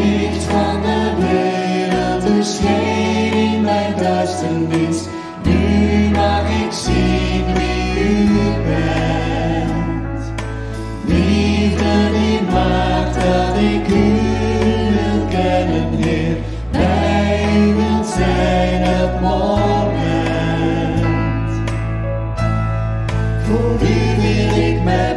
licht van de wereld is in mijn duisternis. Nu mag ik zien wie u bent. Liefde die maakt dat ik u wil kennen, Heer. Wij wil zijn het moment. Voor u wil ik mij